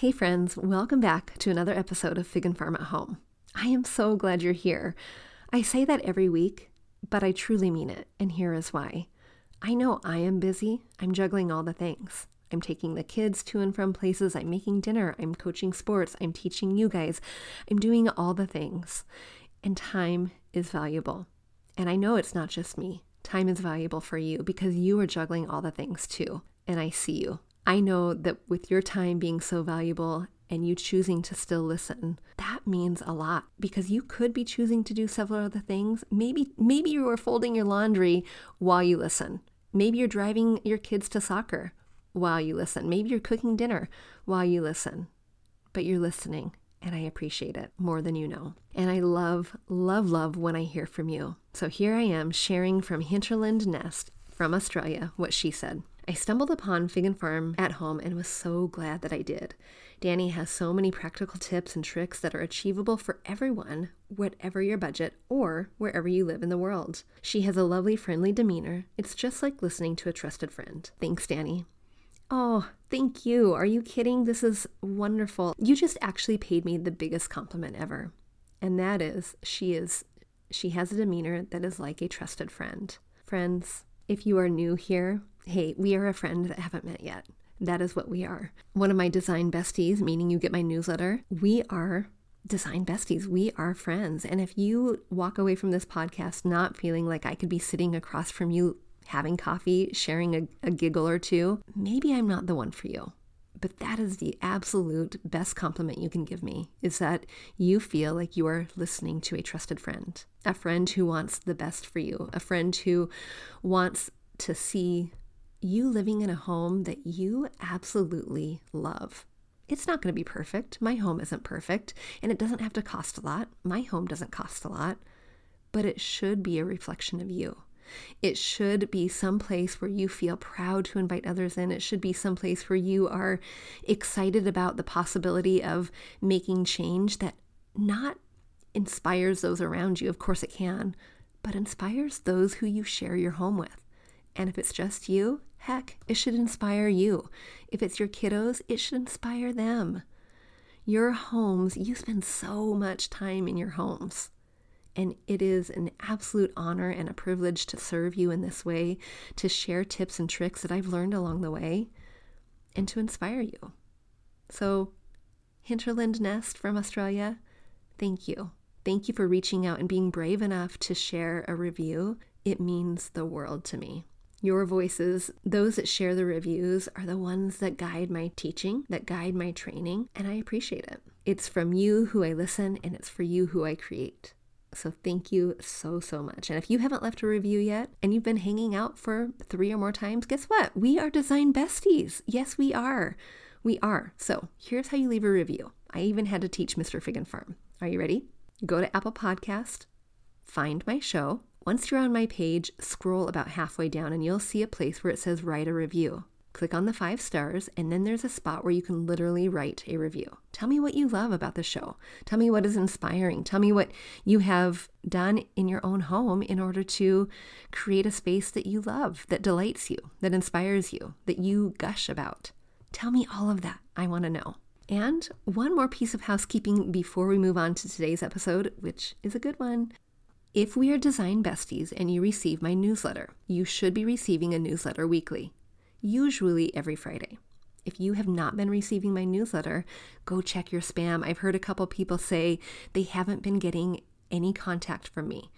Hey, friends, welcome back to another episode of Fig and Farm at Home. I am so glad you're here. I say that every week, but I truly mean it, and here is why. I know I am busy. I'm juggling all the things. I'm taking the kids to and from places. I'm making dinner. I'm coaching sports. I'm teaching you guys. I'm doing all the things. And time is valuable. And I know it's not just me. Time is valuable for you because you are juggling all the things too. And I see you. I know that with your time being so valuable and you choosing to still listen, that means a lot because you could be choosing to do several other things. Maybe maybe you are folding your laundry while you listen. Maybe you're driving your kids to soccer while you listen. Maybe you're cooking dinner while you listen. But you're listening and I appreciate it more than you know. And I love, love, love when I hear from you. So here I am sharing from Hinterland Nest from Australia what she said. I stumbled upon Fig and Farm at home and was so glad that I did. Dani has so many practical tips and tricks that are achievable for everyone, whatever your budget or wherever you live in the world. She has a lovely, friendly demeanor. It's just like listening to a trusted friend. Thanks, Dani. Oh, thank you. Are you kidding? This is wonderful. You just actually paid me the biggest compliment ever. And that is, she is, she has a demeanor that is like a trusted friend. Friends, if you are new here, hey, we are a friend that haven't met yet. That is what we are. One of my design besties, meaning you get my newsletter, we are design besties. We are friends. And if you walk away from this podcast not feeling like I could be sitting across from you having coffee, sharing a, a giggle or two, maybe I'm not the one for you. But that is the absolute best compliment you can give me is that you feel like you are listening to a trusted friend, a friend who wants the best for you, a friend who wants to see you living in a home that you absolutely love. It's not going to be perfect. My home isn't perfect, and it doesn't have to cost a lot. My home doesn't cost a lot, but it should be a reflection of you. It should be some place where you feel proud to invite others in. It should be some place where you are excited about the possibility of making change that not inspires those around you. Of course, it can, but inspires those who you share your home with. And if it's just you, heck, it should inspire you. If it's your kiddos, it should inspire them. Your homes, you spend so much time in your homes. And it is an absolute honor and a privilege to serve you in this way, to share tips and tricks that I've learned along the way, and to inspire you. So, Hinterland Nest from Australia, thank you. Thank you for reaching out and being brave enough to share a review. It means the world to me. Your voices, those that share the reviews, are the ones that guide my teaching, that guide my training, and I appreciate it. It's from you who I listen, and it's for you who I create. So thank you so, so much. And if you haven't left a review yet and you've been hanging out for three or more times, guess what? We are design besties. Yes, we are. We are. So here's how you leave a review. I even had to teach Mr. Fig and Farm. Are you ready? Go to Apple Podcast, find my show, once you're on my page, scroll about halfway down and you'll see a place where it says write a review. Click on the five stars, and then there's a spot where you can literally write a review. Tell me what you love about the show. Tell me what is inspiring. Tell me what you have done in your own home in order to create a space that you love, that delights you, that inspires you, that you gush about. Tell me all of that. I want to know. And one more piece of housekeeping before we move on to today's episode, which is a good one. If we are design besties and you receive my newsletter, you should be receiving a newsletter weekly, usually every Friday. If you have not been receiving my newsletter, go check your spam. I've heard a couple people say they haven't been getting any contact from me.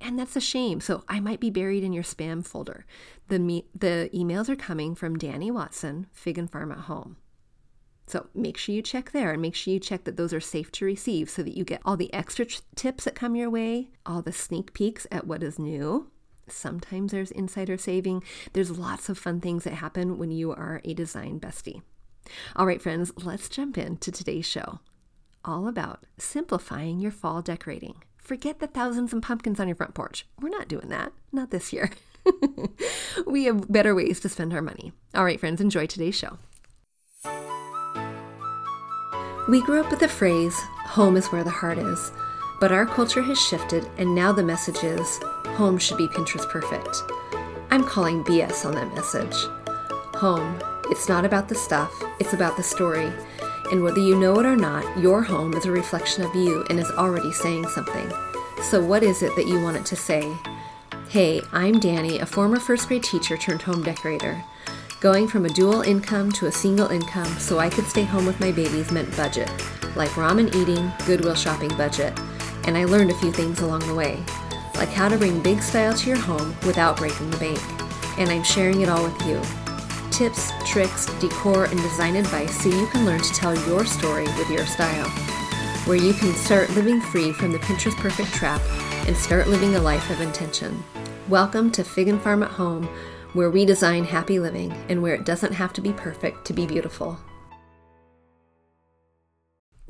And that's a shame. So I might be buried in your spam folder. The, me- the emails are coming from Dani Watson, Fig and Farm at Home. So make sure you check there and make sure you check that those are safe to receive so that you get all the extra t- tips that come your way, all the sneak peeks at what is new. Sometimes there's insider saving. There's lots of fun things that happen when you are a design bestie. All right, friends, let's jump into today's show. All about simplifying your fall decorating. Forget the thousands of pumpkins on your front porch. We're not doing that. Not this year. we have better ways to spend our money. All right, friends, enjoy today's show. We grew up with the phrase, home is where the heart is, but our culture has shifted and now the message is, home should be Pinterest perfect. I'm calling BS on that message. Home, it's not about the stuff, it's about the story. And whether you know it or not, your home is a reflection of you and is already saying something. So, what is it that you want it to say? Hey, I'm Dani, a former first grade teacher turned home decorator. Going from a dual income to a single income so I could stay home with my babies meant budget, like ramen eating, Goodwill shopping budget, and I learned a few things along the way, like how to bring big style to your home without breaking the bank. And I'm sharing it all with you. Tips, tricks, decor, and design advice so you can learn to tell your story with your style. Where you can start living free from the Pinterest perfect trap and start living a life of intention. Welcome to Fig and Farm at Home, where we design happy living and where it doesn't have to be perfect to be beautiful.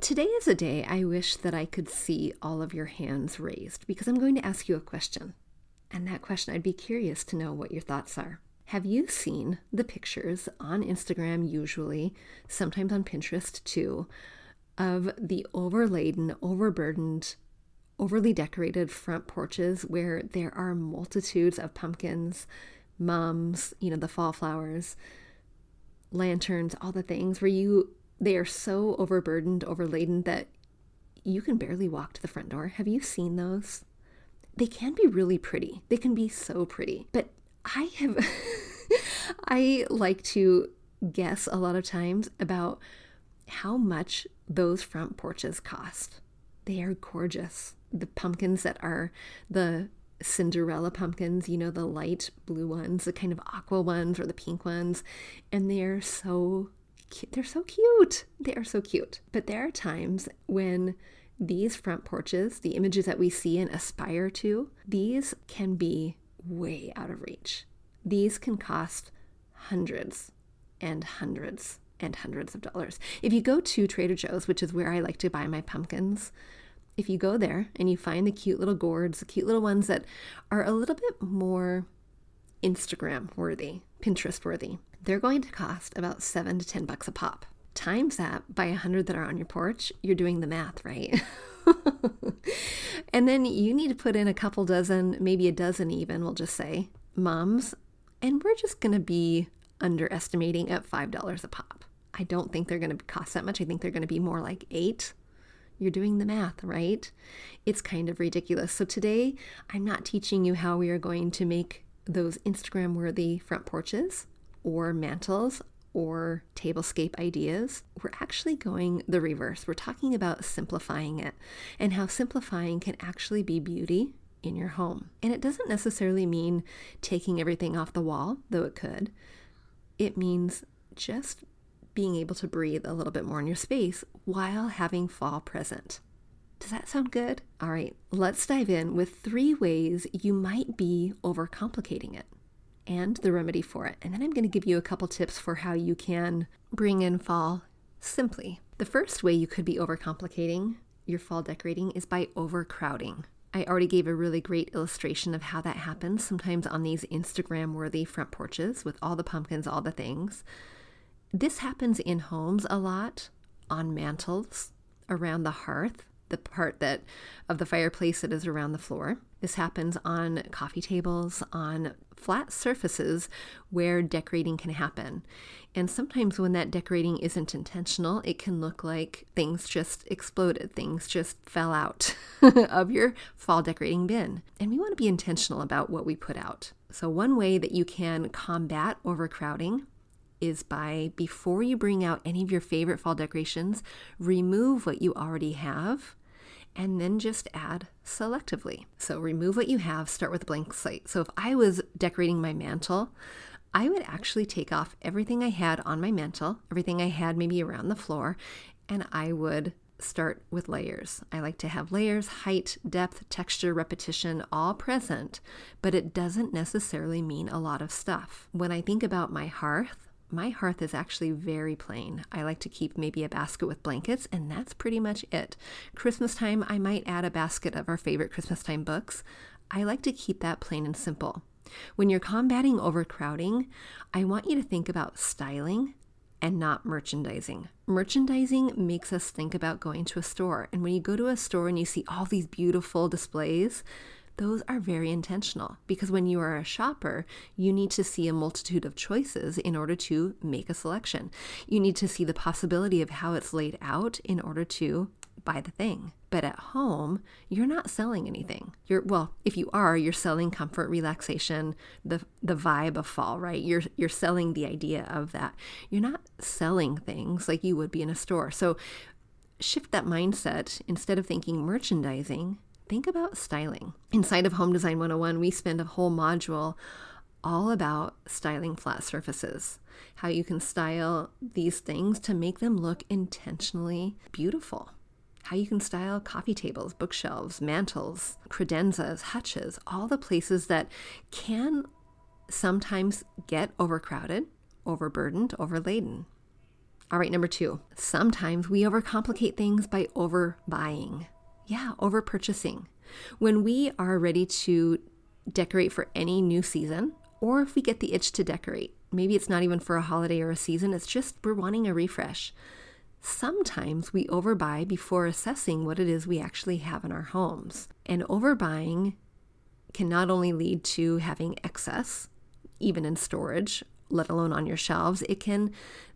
Today is a day I wish that I could see all of your hands raised because I'm going to ask you a question. And that question, I'd be curious to know what your thoughts are. Have you seen the pictures on Instagram, usually, sometimes on Pinterest too, of the overladen, overburdened overly decorated front porches where there are multitudes of pumpkins, mums, you know, the fall flowers, lanterns, all the things where you they are so overburdened, overladen that you can barely walk to the front door. Have you seen those? They can be really pretty. They can be so pretty. But I have I like to guess a lot of times about how much those front porches cost. They are gorgeous the pumpkins that are the Cinderella pumpkins, you know, the light blue ones, the kind of aqua ones or the pink ones, and they're so they're so cute. They are so cute. But there are times when these front porches, the images that we see and aspire to, these can be way out of reach. These can cost hundreds and hundreds and hundreds of dollars. If you go to Trader Joe's, which is where I like to buy my pumpkins, if you go there and you find the cute little gourds, the cute little ones that are a little bit more Instagram worthy, Pinterest worthy, they're going to cost about seven to 10 bucks a pop. Times that by a hundred that are on your porch, you're doing the math, right? and then you need to put in a couple dozen, maybe a dozen even, we'll just say, mums, and we're just going to be underestimating at $5 a pop. I don't think they're going to cost that much. I think they're going to be more like eight you're doing the math, right? It's kind of ridiculous. So today, I'm not teaching you how we are going to make those Instagram worthy front porches or mantles or tablescape ideas. We're actually going the reverse. We're talking about simplifying it and how simplifying can actually be beauty in your home. And it doesn't necessarily mean taking everything off the wall, though it could. It means just being able to breathe a little bit more in your space while having fall present. Does that sound good? All right, let's dive in with three ways you might be overcomplicating it and the remedy for it. And then I'm going to give you a couple tips for how you can bring in fall simply. The first way you could be overcomplicating your fall decorating is by overcrowding. I already gave a really great illustration of how that happens sometimes on these Instagram worthy front porches with all the pumpkins, all the things. This happens in homes a lot, on mantles, around the hearth, the part that of the fireplace that is around the floor. This happens on coffee tables, on flat surfaces where decorating can happen. And sometimes when that decorating isn't intentional, it can look like things just exploded, things just fell out of your fall decorating bin. And we want to be intentional about what we put out. So, one way that you can combat overcrowding is by before you bring out any of your favorite fall decorations, remove what you already have and then just add selectively. So remove what you have, start with a blank slate. So if I was decorating my mantle, I would actually take off everything I had on my mantle, everything I had maybe around the floor, and I would start with layers. I like to have layers, height, depth, texture, repetition all present, but it doesn't necessarily mean a lot of stuff. When I think about my hearth, my hearth is actually very plain. I like to keep maybe a basket with blankets, and that's pretty much it. Christmas time, I might add a basket of our favorite Christmas time books. I like to keep that plain and simple. When you're combating overcrowding, I want you to think about styling and not merchandising. Merchandising makes us think about going to a store. And when you go to a store and you see all these beautiful displays, those are very intentional because when you are a shopper, you need to see a multitude of choices in order to make a selection. You need to see the possibility of how it's laid out in order to buy the thing. But at home, you're not selling anything. You're well, if you are, you're selling comfort, relaxation, the the vibe of fall, right? You're you're selling the idea of that. You're not selling things like you would be in a store. So shift that mindset instead of thinking merchandising, think about styling. Inside of Home Design 101, we spend a whole module all about styling flat surfaces, how you can style these things to make them look intentionally beautiful. How you can style coffee tables, bookshelves, mantels, credenzas, hutches, all the places that can sometimes get overcrowded, overburdened, overladen. All right, number two, sometimes we overcomplicate things by overbuying. Yeah, over purchasing. When we are ready to decorate for any new season, or if we get the itch to decorate, maybe it's not even for a holiday or a season, it's just we're wanting a refresh. Sometimes we overbuy before assessing what it is we actually have in our homes. And overbuying can not only lead to having excess, even in storage, let alone on your shelves, it can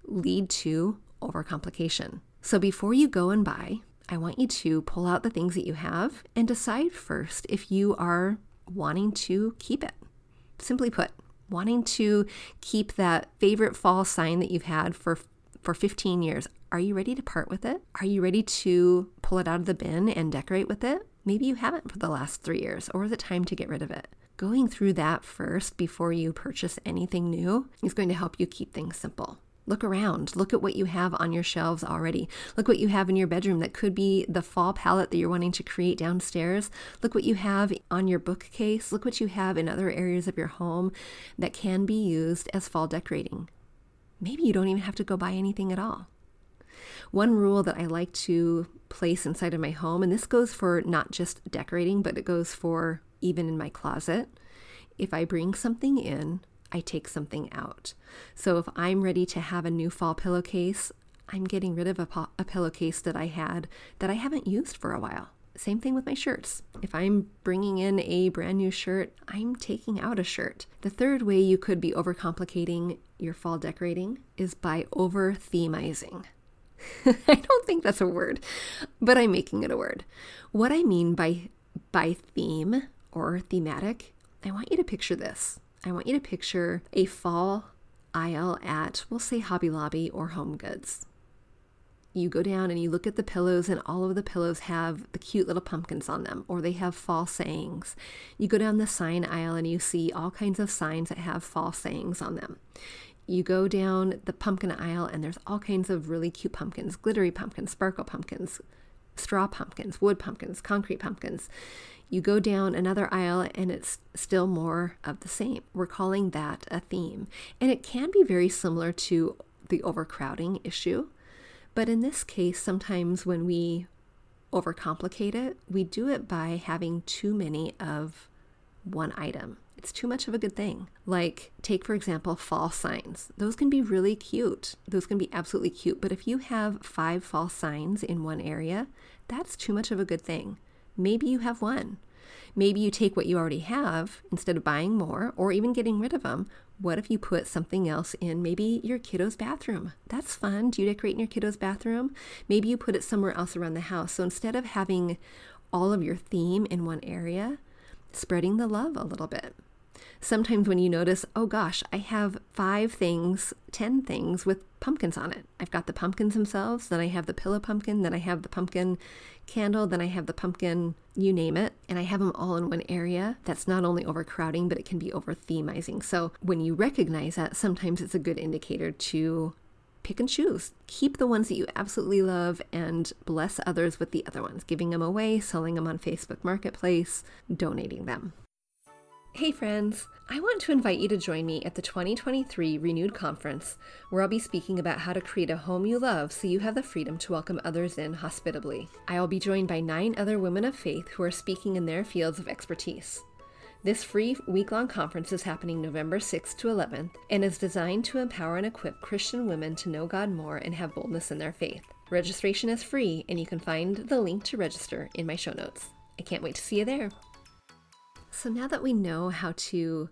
lead to overcomplication. So before you go and buy, I want you to pull out the things that you have and decide first if you are wanting to keep it. Simply put, wanting to keep that favorite fall sign that you've had for for 15 years. Are you ready to part with it? Are you ready to pull it out of the bin and decorate with it? Maybe you haven't for the last 3 years, or is it time to get rid of it? Going through that first before you purchase anything new is going to help you keep things simple. Look around. Look at what you have on your shelves already. Look what you have in your bedroom that could be the fall palette that you're wanting to create downstairs. Look what you have on your bookcase. Look what you have in other areas of your home that can be used as fall decorating. Maybe you don't even have to go buy anything at all. One rule that I like to place inside of my home, and this goes for not just decorating, but it goes for even in my closet. If I bring something in, I take something out. So if I'm ready to have a new fall pillowcase, I'm getting rid of a, po- a pillowcase that I had that I haven't used for a while. Same thing with my shirts. If I'm bringing in a brand new shirt, I'm taking out a shirt. The third way you could be overcomplicating your fall decorating is by over themizing. I don't think that's a word, but I'm making it a word. What I mean by by theme or thematic, I want you to picture this. I want you to picture a fall aisle at, we'll say Hobby Lobby or Home Goods. You go down and you look at the pillows, and all of the pillows have the cute little pumpkins on them, or they have fall sayings. You go down the sign aisle and you see all kinds of signs that have fall sayings on them. You go down the pumpkin aisle, and there's all kinds of really cute pumpkins glittery pumpkins, sparkle pumpkins, straw pumpkins, wood pumpkins, concrete pumpkins. You go down another aisle and it's still more of the same. We're calling that a theme. And it can be very similar to the overcrowding issue. But in this case, sometimes when we overcomplicate it, we do it by having too many of one item. It's too much of a good thing. Like, take for example, fall signs. Those can be really cute. Those can be absolutely cute. But if you have five fall signs in one area, that's too much of a good thing. Maybe you have one. Maybe you take what you already have instead of buying more or even getting rid of them. What if you put something else in maybe your kiddo's bathroom? That's fun. Do you decorate in your kiddo's bathroom? Maybe you put it somewhere else around the house. So instead of having all of your theme in one area, spreading the love a little bit sometimes when you notice, oh gosh, I have five things, 10 things with pumpkins on it. I've got the pumpkins themselves, then I have the pillow pumpkin, then I have the pumpkin candle, then I have the pumpkin, you name it, and I have them all in one area. That's not only overcrowding, but it can be over themizing. So when you recognize that, sometimes it's a good indicator to pick and choose. Keep the ones that you absolutely love and bless others with the other ones, giving them away, selling them on Facebook Marketplace, donating them. Hey, friends! I want to invite you to join me at the 2023 Renewed Conference, where I'll be speaking about how to create a home you love so you have the freedom to welcome others in hospitably. I will be joined by nine other women of faith who are speaking in their fields of expertise. This free week long conference is happening November 6th to 11th and is designed to empower and equip Christian women to know God more and have boldness in their faith. Registration is free, and you can find the link to register in my show notes. I can't wait to see you there. So now that we know how to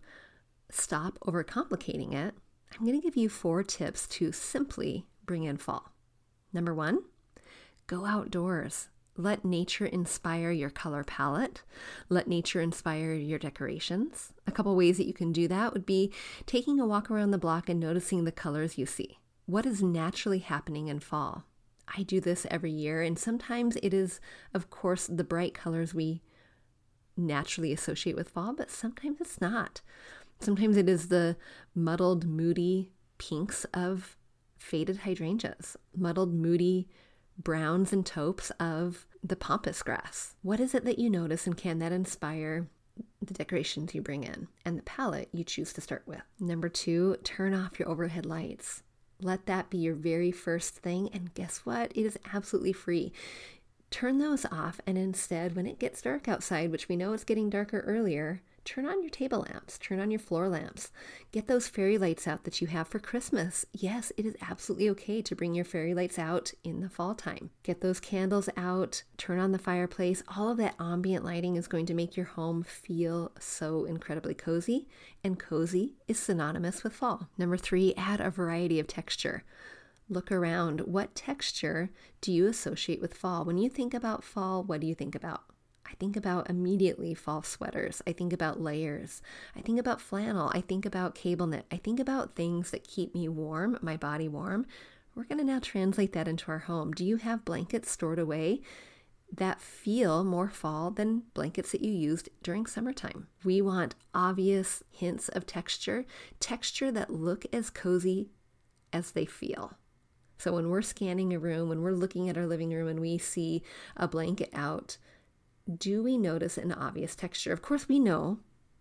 stop overcomplicating it, I'm going to give you four tips to simply bring in fall. Number one, go outdoors. Let nature inspire your color palette. Let nature inspire your decorations. A couple ways that you can do that would be taking a walk around the block and noticing the colors you see. What is naturally happening in fall? I do this every year, and sometimes it is, of course, the bright colors we naturally associate with fall, but sometimes it's not. Sometimes it is the muddled, moody pinks of faded hydrangeas, muddled, moody browns and taupes of the pampas grass. What is it that you notice and can that inspire the decorations you bring in and the palette you choose to start with? Number two, turn off your overhead lights. Let that be your very first thing. And guess what? It is absolutely free. Turn those off, and instead, when it gets dark outside, which we know it's getting darker earlier, turn on your table lamps, turn on your floor lamps, get those fairy lights out that you have for Christmas. Yes, it is absolutely okay to bring your fairy lights out in the fall time. Get those candles out, turn on the fireplace. All of that ambient lighting is going to make your home feel so incredibly cozy, and cozy is synonymous with fall. Number three, add a variety of texture. Look around. What texture do you associate with fall? When you think about fall, what do you think about? I think about immediately fall sweaters. I think about layers. I think about flannel. I think about cable knit. I think about things that keep me warm, my body warm. We're going to now translate that into our home. Do you have blankets stored away that feel more fall than blankets that you used during summertime? We want obvious hints of texture, texture that look as cozy as they feel. So when we're scanning a room, when we're looking at our living room and we see a blanket out, do we notice an obvious texture? Of course, we know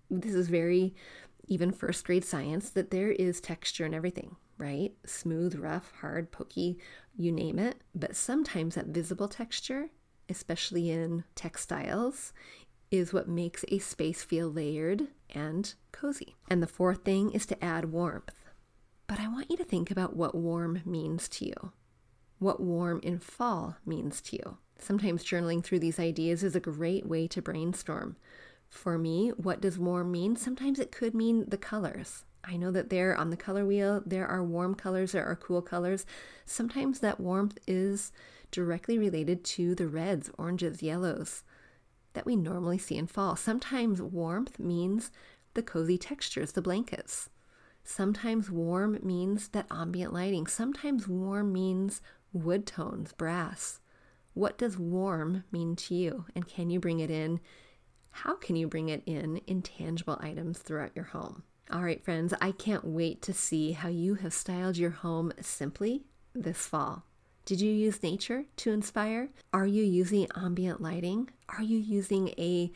this is very even first grade science that there is texture in everything, right? Smooth, rough, hard, pokey, you name it. But sometimes that visible texture, especially in textiles, is what makes a space feel layered and cozy. And the fourth thing is to add warmth. But I want you to think about what warm means to you, what warm in fall means to you. Sometimes journaling through these ideas is a great way to brainstorm. For me, what does warm mean? Sometimes it could mean the colors. I know that there on the color wheel, there are warm colors, there are cool colors. Sometimes that warmth is directly related to the reds, oranges, yellows that we normally see in fall. Sometimes warmth means the cozy textures, the blankets. Sometimes warm means that ambient lighting. Sometimes warm means wood tones, brass. What does warm mean to you? And can you bring it in? How can you bring it in in tangible items throughout your home? All right, friends, I can't wait to see how you have styled your home simply this fall. Did you use nature to inspire? Are you using ambient lighting? Are you using a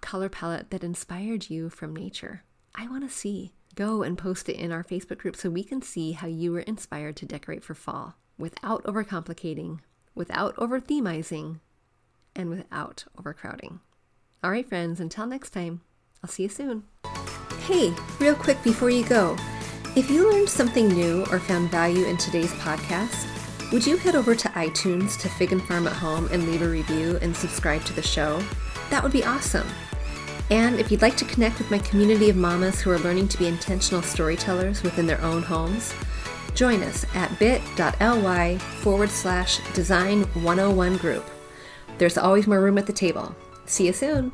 color palette that inspired you from nature? I want to see. Go and post it in our Facebook group so we can see how you were inspired to decorate for fall without overcomplicating, without over themizing, and without overcrowding. All right, friends, until next time, I'll see you soon. Hey, real quick before you go, if you learned something new or found value in today's podcast, would you head over to iTunes to Fig and Farm at Home and leave a review and subscribe to the show? That would be awesome. And if you'd like to connect with my community of mamas who are learning to be intentional storytellers within their own homes, Join us at bit.ly forward slash design 101 group. There's always more room at the table. See you soon.